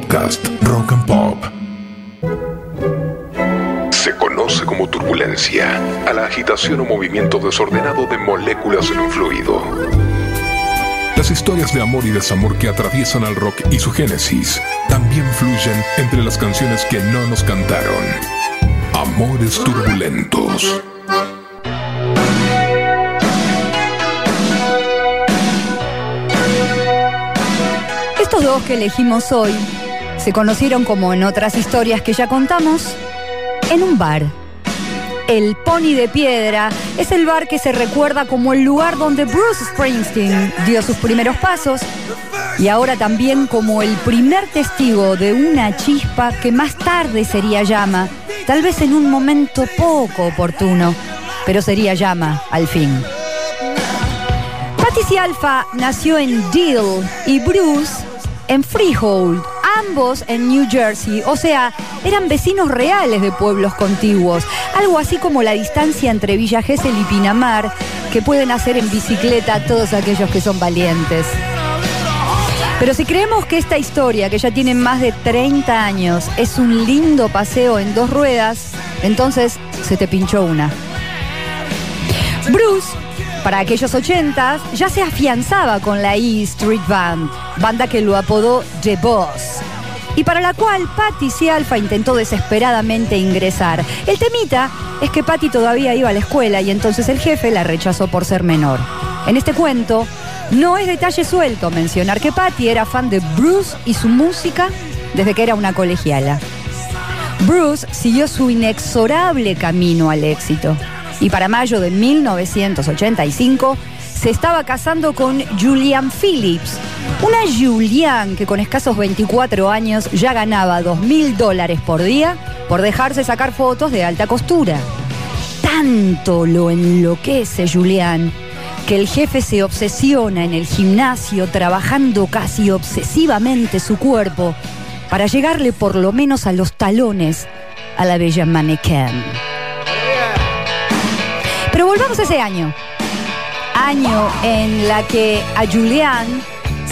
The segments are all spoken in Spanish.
podcast Rock and Pop. Se conoce como turbulencia a la agitación o movimiento desordenado de moléculas en un fluido. Las historias de amor y desamor que atraviesan al rock y su génesis también fluyen entre las canciones que no nos cantaron. Amores turbulentos. Estos dos que elegimos hoy se conocieron como en otras historias que ya contamos en un bar. El Pony de Piedra es el bar que se recuerda como el lugar donde Bruce Springsteen dio sus primeros pasos y ahora también como el primer testigo de una chispa que más tarde sería llama, tal vez en un momento poco oportuno, pero sería llama al fin. Patricia Alpha nació en Deal y Bruce en Freehold, ambos en New Jersey, o sea, eran vecinos reales de pueblos contiguos, algo así como la distancia entre Villa Gesell y Pinamar que pueden hacer en bicicleta todos aquellos que son valientes. Pero si creemos que esta historia, que ya tiene más de 30 años, es un lindo paseo en dos ruedas, entonces se te pinchó una. Bruce para aquellos ochentas, ya se afianzaba con la E Street Band, banda que lo apodó The Boss, y para la cual Patty C. Alpha intentó desesperadamente ingresar. El temita es que Patty todavía iba a la escuela y entonces el jefe la rechazó por ser menor. En este cuento, no es detalle suelto mencionar que Patty era fan de Bruce y su música desde que era una colegiala. Bruce siguió su inexorable camino al éxito y para mayo de 1985 se estaba casando con Julian Phillips, una Julian que con escasos 24 años ya ganaba 2 mil dólares por día por dejarse sacar fotos de alta costura. Tanto lo enloquece Julian que el jefe se obsesiona en el gimnasio trabajando casi obsesivamente su cuerpo para llegarle por lo menos a los talones a la bella mannequin. Pero volvamos a ese año. Año en la que a Julian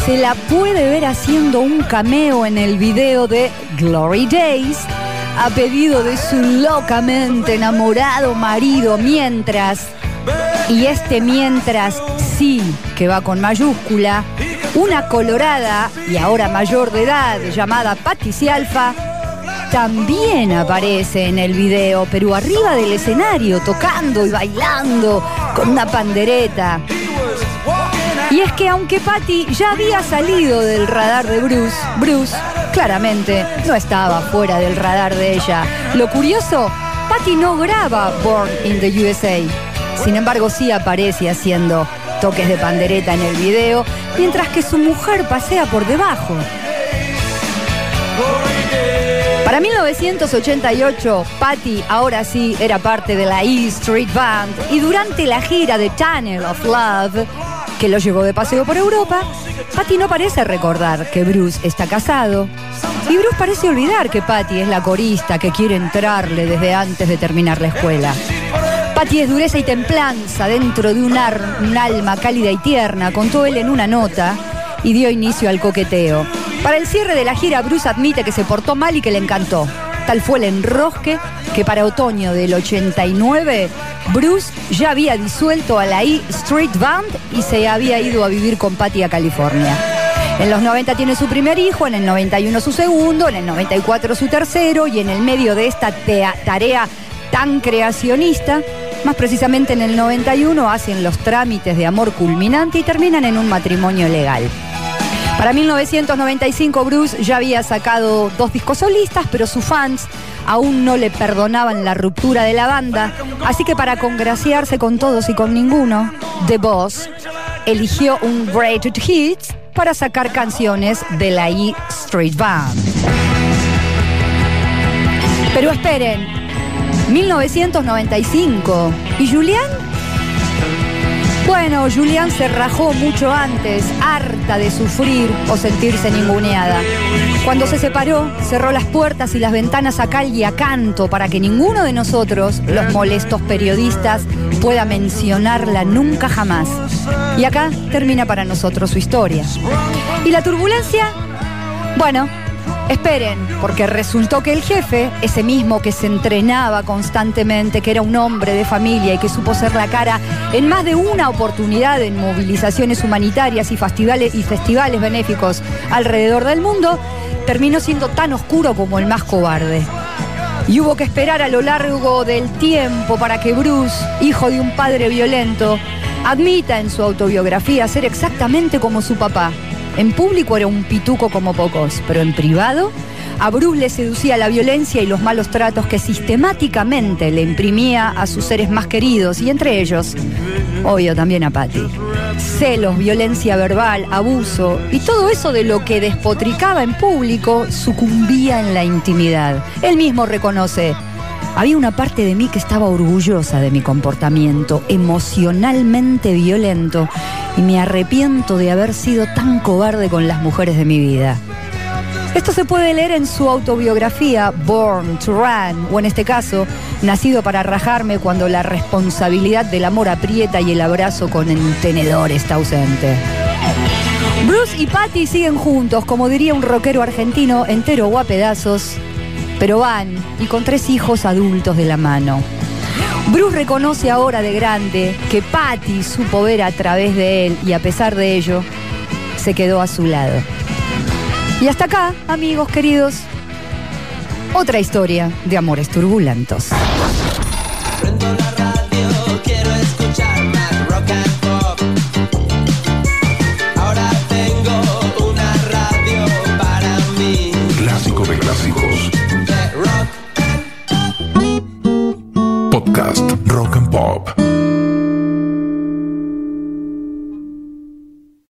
se la puede ver haciendo un cameo en el video de Glory Days a pedido de su locamente enamorado marido mientras, y este mientras sí que va con mayúscula, una colorada y ahora mayor de edad llamada Patricia Alfa también aparece en el video, pero arriba del escenario, tocando y bailando con una pandereta. Y es que aunque Patty ya había salido del radar de Bruce, Bruce claramente no estaba fuera del radar de ella. Lo curioso, Patty no graba Born in the USA. Sin embargo, sí aparece haciendo toques de pandereta en el video, mientras que su mujer pasea por debajo. Para 1988, Patty ahora sí era parte de la E Street Band y durante la gira de Channel of Love, que lo llevó de paseo por Europa, Patty no parece recordar que Bruce está casado y Bruce parece olvidar que Patty es la corista que quiere entrarle desde antes de terminar la escuela. Patty es dureza y templanza dentro de un, un alma cálida y tierna, contó él en una nota y dio inicio al coqueteo. Para el cierre de la gira, Bruce admite que se portó mal y que le encantó. Tal fue el enrosque que para otoño del 89, Bruce ya había disuelto a la E Street Band y se había ido a vivir con Patty a California. En los 90 tiene su primer hijo, en el 91 su segundo, en el 94 su tercero y en el medio de esta tarea tan creacionista, más precisamente en el 91 hacen los trámites de amor culminante y terminan en un matrimonio legal. Para 1995 Bruce ya había sacado dos discos solistas, pero sus fans aún no le perdonaban la ruptura de la banda, así que para congraciarse con todos y con ninguno, The Boss eligió un Great Hits para sacar canciones de la E Street Band. Pero esperen, 1995, ¿y Julián? Bueno, Julián se rajó mucho antes, harta de sufrir o sentirse ninguneada. Cuando se separó, cerró las puertas y las ventanas a cal y a canto para que ninguno de nosotros, los molestos periodistas, pueda mencionarla nunca jamás. Y acá termina para nosotros su historia. ¿Y la turbulencia? Bueno, Esperen, porque resultó que el jefe, ese mismo que se entrenaba constantemente, que era un hombre de familia y que supo ser la cara en más de una oportunidad en movilizaciones humanitarias y festivales, benéficos alrededor del mundo, terminó siendo tan oscuro como el más cobarde. Y hubo que esperar a lo largo del tiempo para que Bruce, hijo de un padre violento, admita en su autobiografía ser exactamente como su papá, en público era un pituco como pocos, pero en privado a Bruce le seducía la violencia y los malos tratos que sistemáticamente le imprimía a sus seres más queridos y entre ellos, obvio también a Patty. Celos, violencia verbal, abuso y todo eso de lo que despotricaba en público sucumbía en la intimidad. Él mismo reconoce, había una parte de mí que estaba orgullosa de mi comportamiento, emocionalmente violento, y me arrepiento de haber sido tan cobarde con las mujeres de mi vida. Esto se puede leer en su autobiografía Born to Run, o en este caso, Nacido para rajarme cuando la responsabilidad del amor aprieta y el abrazo con el tenedor está ausente. Bruce y Patty siguen juntos, como diría un rockero argentino, entero o a pedazos, pero van y con tres hijos adultos de la mano. Bruce reconoce ahora de grande que Patty supo ver a través de él y a pesar de ello, se quedó a su lado. Y hasta acá, amigos queridos, otra historia de amores turbulentos. La radio